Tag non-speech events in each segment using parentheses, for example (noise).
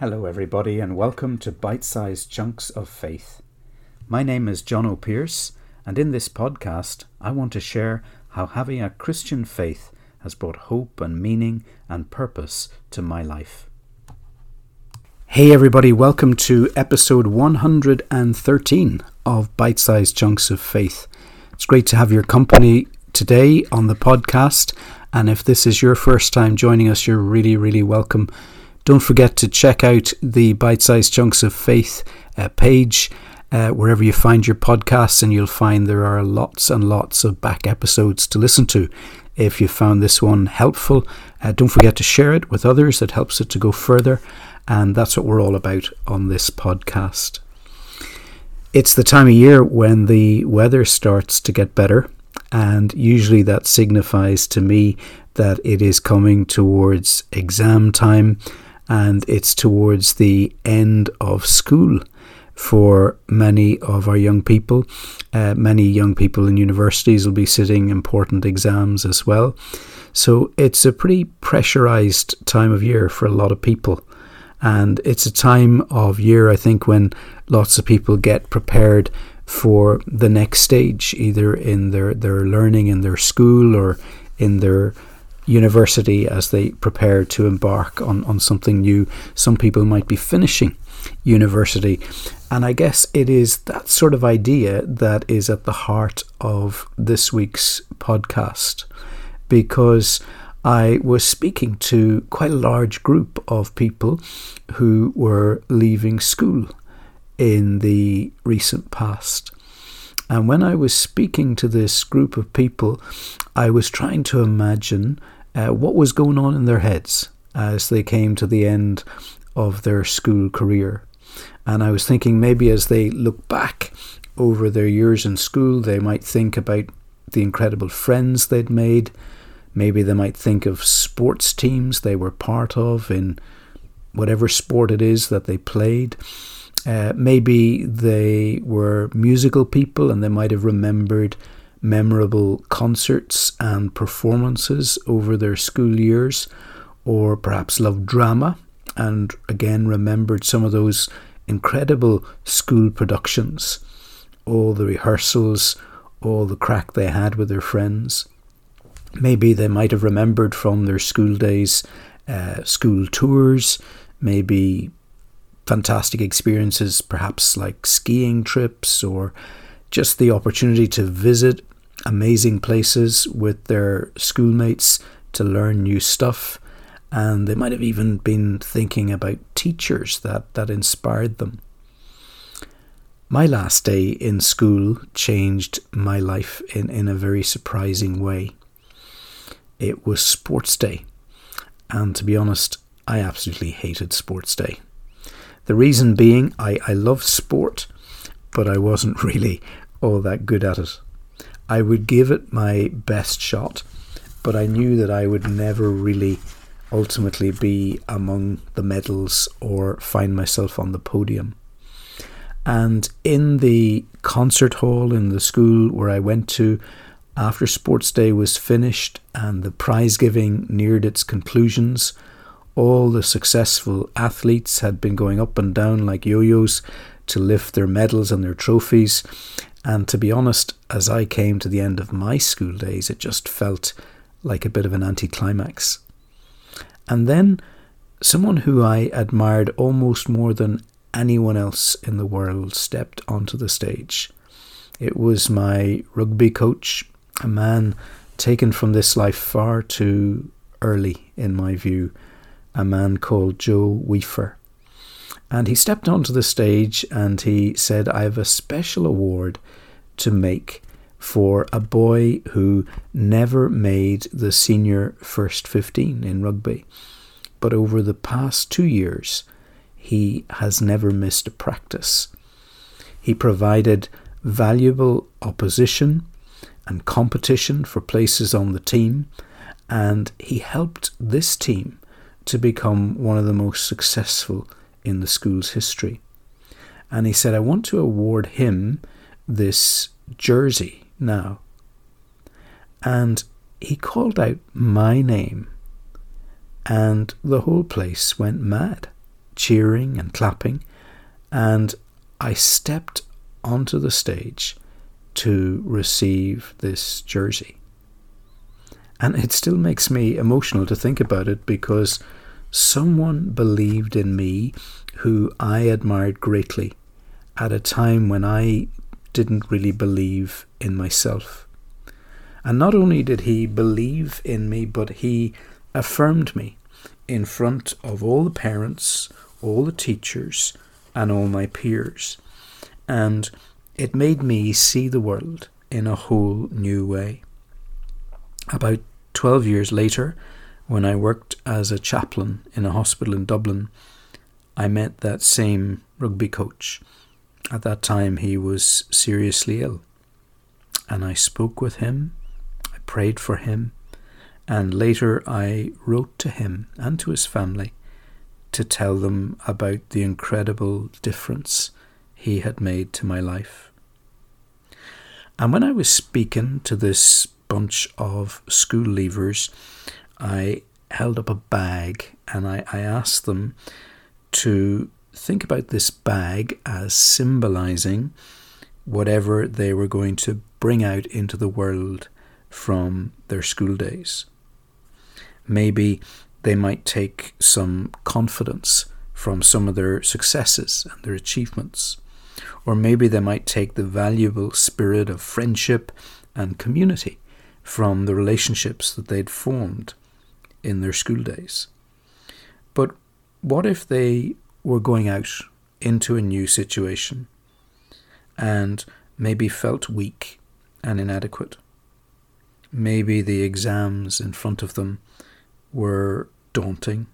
Hello, everybody, and welcome to Bite Sized Chunks of Faith. My name is Jono Pearce, and in this podcast, I want to share how having a Christian faith has brought hope and meaning and purpose to my life. Hey, everybody, welcome to episode 113 of Bite Sized Chunks of Faith. It's great to have your company today on the podcast, and if this is your first time joining us, you're really, really welcome don't forget to check out the Bite Sized Chunks of Faith uh, page uh, wherever you find your podcasts, and you'll find there are lots and lots of back episodes to listen to. If you found this one helpful, uh, don't forget to share it with others. It helps it to go further, and that's what we're all about on this podcast. It's the time of year when the weather starts to get better, and usually that signifies to me that it is coming towards exam time and it's towards the end of school for many of our young people. Uh, many young people in universities will be sitting important exams as well. So it's a pretty pressurized time of year for a lot of people. And it's a time of year, I think, when lots of people get prepared for the next stage, either in their, their learning in their school or in their university as they prepare to embark on, on something new. Some people might be finishing university. And I guess it is that sort of idea that is at the heart of this week's podcast because I was speaking to quite a large group of people who were leaving school in the recent past. And when I was speaking to this group of people, I was trying to imagine uh, what was going on in their heads as they came to the end of their school career. And I was thinking maybe as they look back over their years in school, they might think about the incredible friends they'd made. Maybe they might think of sports teams they were part of in whatever sport it is that they played. Uh, maybe they were musical people and they might have remembered memorable concerts and performances over their school years, or perhaps loved drama and again remembered some of those incredible school productions, all the rehearsals, all the crack they had with their friends. Maybe they might have remembered from their school days uh, school tours, maybe fantastic experiences, perhaps like skiing trips or just the opportunity to visit amazing places with their schoolmates to learn new stuff. And they might have even been thinking about teachers that, that inspired them. My last day in school changed my life in, in a very surprising way. It was sports day. And to be honest, I absolutely hated sports day. The reason being, I, I love sport, but I wasn't (laughs) really all that good at it. I would give it my best shot, but I knew that I would never really ultimately be among the medals or find myself on the podium. And in the concert hall in the school where I went to, after sports day was finished and the prize giving neared its conclusions, all the successful athletes had been going up and down like yo yo's to lift their medals and their trophies, and to be honest, as I came to the end of my school days, it just felt like a bit of an anticlimax. And then someone who I admired almost more than anyone else in the world stepped onto the stage. It was my rugby coach, a man taken from this life far too early, in my view, a man called Joe Weaver. And he stepped onto the stage and he said, I have a special award to make for a boy who never made the senior first 15 in rugby. But over the past two years, he has never missed a practice. He provided valuable opposition and competition for places on the team, and he helped this team to become one of the most successful in the school's history. And he said, I want to award him this jersey now. And he called out my name, and the whole place went mad, cheering and clapping, and I stepped onto the stage to receive this jersey. And it still makes me emotional to think about it because someone believed in me who I admired greatly at a time when I didn't really believe in myself. And not only did he believe in me, but he affirmed me in front of all the parents, all the teachers, and all my peers. And it made me see the world in a whole new way. About 12 years later, when I worked as a chaplain in a hospital in Dublin, I met that same rugby coach. At that time, he was seriously ill. And I spoke with him, I prayed for him, and later I wrote to him and to his family to tell them about the incredible difference he had made to my life. And when I was speaking to this bunch of school leavers, I held up a bag and I, I asked them to think about this bag as symbolizing whatever they were going to bring out into the world from their school days. Maybe they might take some confidence from some of their successes and their achievements. Or maybe they might take the valuable spirit of friendship and community from the relationships that they'd formed in their school days. But what if they were going out into a new situation and maybe felt weak and inadequate? Maybe the exams in front of them were daunting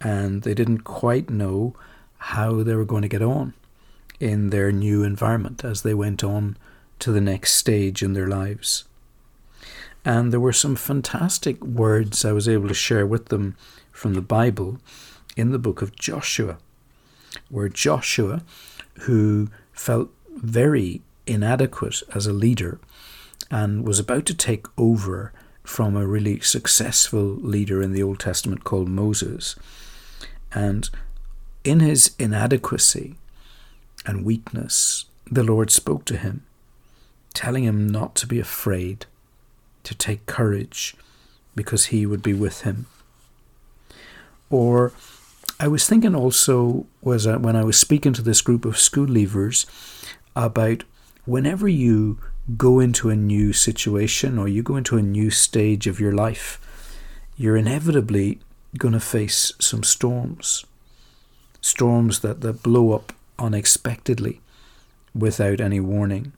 and they didn't quite know how they were going to get on in their new environment as they went on to the next stage in their lives. And there were some fantastic words I was able to share with them from the Bible in the book of Joshua, where Joshua, who felt very inadequate as a leader and was about to take over from a really successful leader in the Old Testament called Moses. And in his inadequacy and weakness, the Lord spoke to him, telling him not to be afraid, to take courage, because he would be with him. Or I was thinking also was uh, when I was speaking to this group of school leavers about whenever you go into a new situation or you go into a new stage of your life, you're inevitably going to face some storms. Storms that, that blow up unexpectedly without any warning.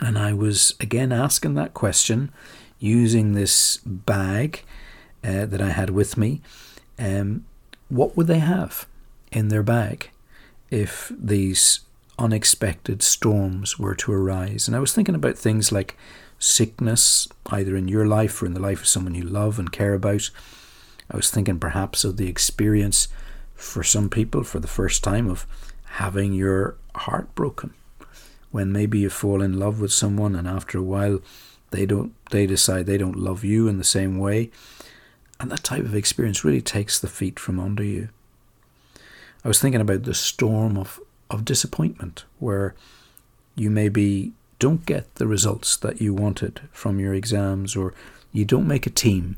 And I was again asking that question using this bag uh, that I had with me. Um, what would they have in their bag if these unexpected storms were to arise. And I was thinking about things like sickness, either in your life or in the life of someone you love and care about. I was thinking perhaps of the experience for some people for the first time of having your heart broken. When maybe you fall in love with someone and after a while they don't they decide they don't love you in the same way. And that type of experience really takes the feet from under you. I was thinking about the storm of of disappointment where you maybe don't get the results that you wanted from your exams or you don't make a team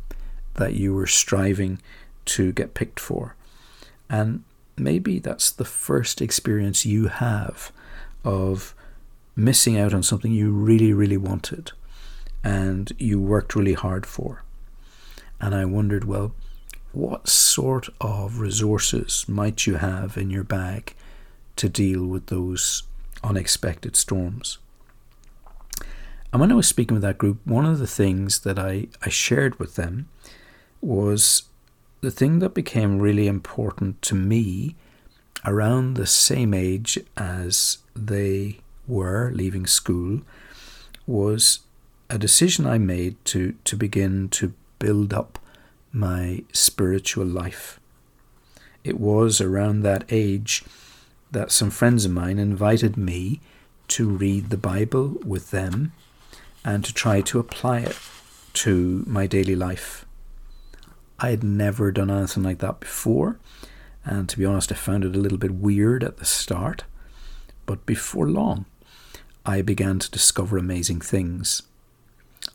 that you were striving to get picked for. And maybe that's the first experience you have of missing out on something you really, really wanted and you worked really hard for. And I wondered, well, what sort of resources might you have in your bag to deal with those unexpected storms. And when I was speaking with that group, one of the things that I, I shared with them was the thing that became really important to me around the same age as they were leaving school was a decision I made to, to begin to build up my spiritual life. It was around that age that some friends of mine invited me to read the Bible with them and to try to apply it to my daily life. I had never done anything like that before, And to be honest, I found it a little bit weird at the start. But before long, I began to discover amazing things.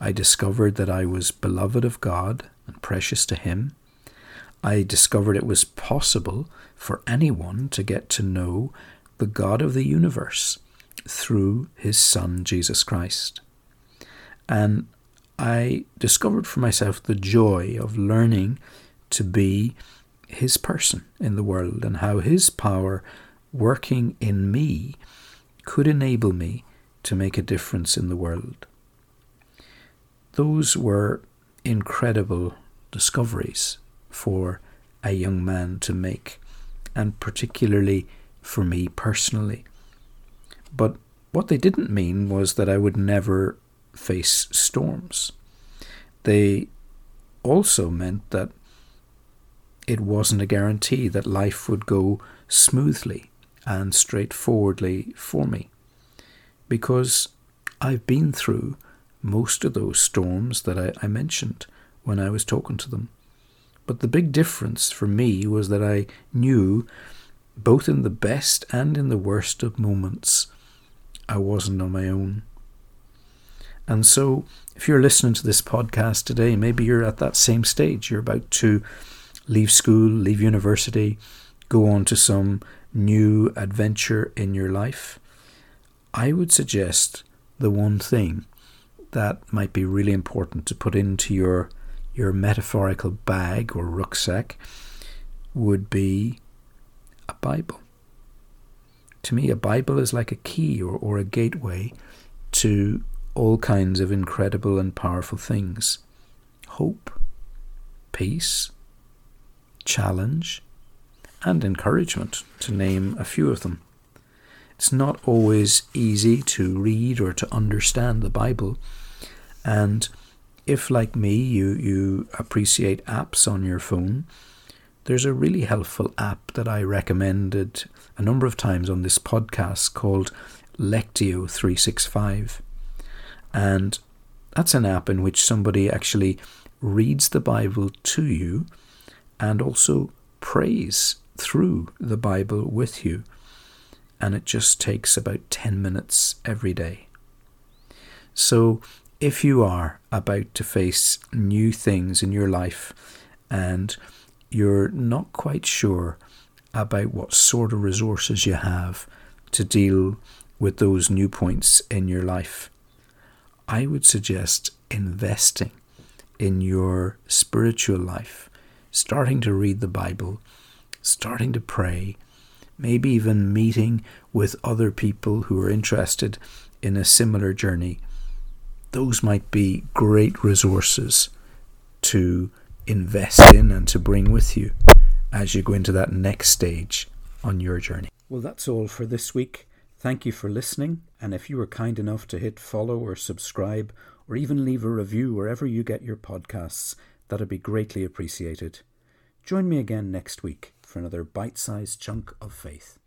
I discovered that I was beloved of God and precious to Him. I discovered it was possible for anyone to get to know the God of the universe through His Son, Jesus Christ. And I discovered for myself the joy of learning to be His person in the world and how His power working in me could enable me to make a difference in the world. Those were incredible discoveries for a young man to make, and particularly for me personally. But what they didn't mean was that I would never face storms. They also meant that it wasn't a guarantee that life would go smoothly and straightforwardly for me. Because I've been through most of those storms that I, I mentioned when I was talking to them. But the big difference for me was that I knew, both in the best and in the worst of moments, I wasn't on my own. And so, if you're listening to this podcast today, maybe you're at that same stage. You're about to leave school, leave university, go on to some new adventure in your life. I would suggest the one thing that might be really important to put into your your metaphorical bag or rucksack would be a Bible. To me, a Bible is like a key or, or a gateway to all kinds of incredible and powerful things hope, peace, challenge, and encouragement, to name a few of them. It's not always easy to read or to understand the Bible, and if, like me, you, you appreciate apps on your phone, there's a really helpful app that I recommended a number of times on this podcast called Lectio 365. And that's an app in which somebody actually reads the Bible to you and also prays through the Bible with you. And it just takes about 10 minutes every day. So if you are about to face new things in your life and you're not quite sure about what sort of resources you have to deal with those new points in your life, I would suggest investing in your spiritual life, starting to read the Bible, starting to pray, maybe even meeting with other people who are interested in a similar journey those might be great resources to invest in and to bring with you as you go into that next stage on your journey. Well, that's all for this week. Thank you for listening. And if you were kind enough to hit follow or subscribe or even leave a review wherever you get your podcasts, that'd be greatly appreciated. Join me again next week for another bite sized chunk of faith.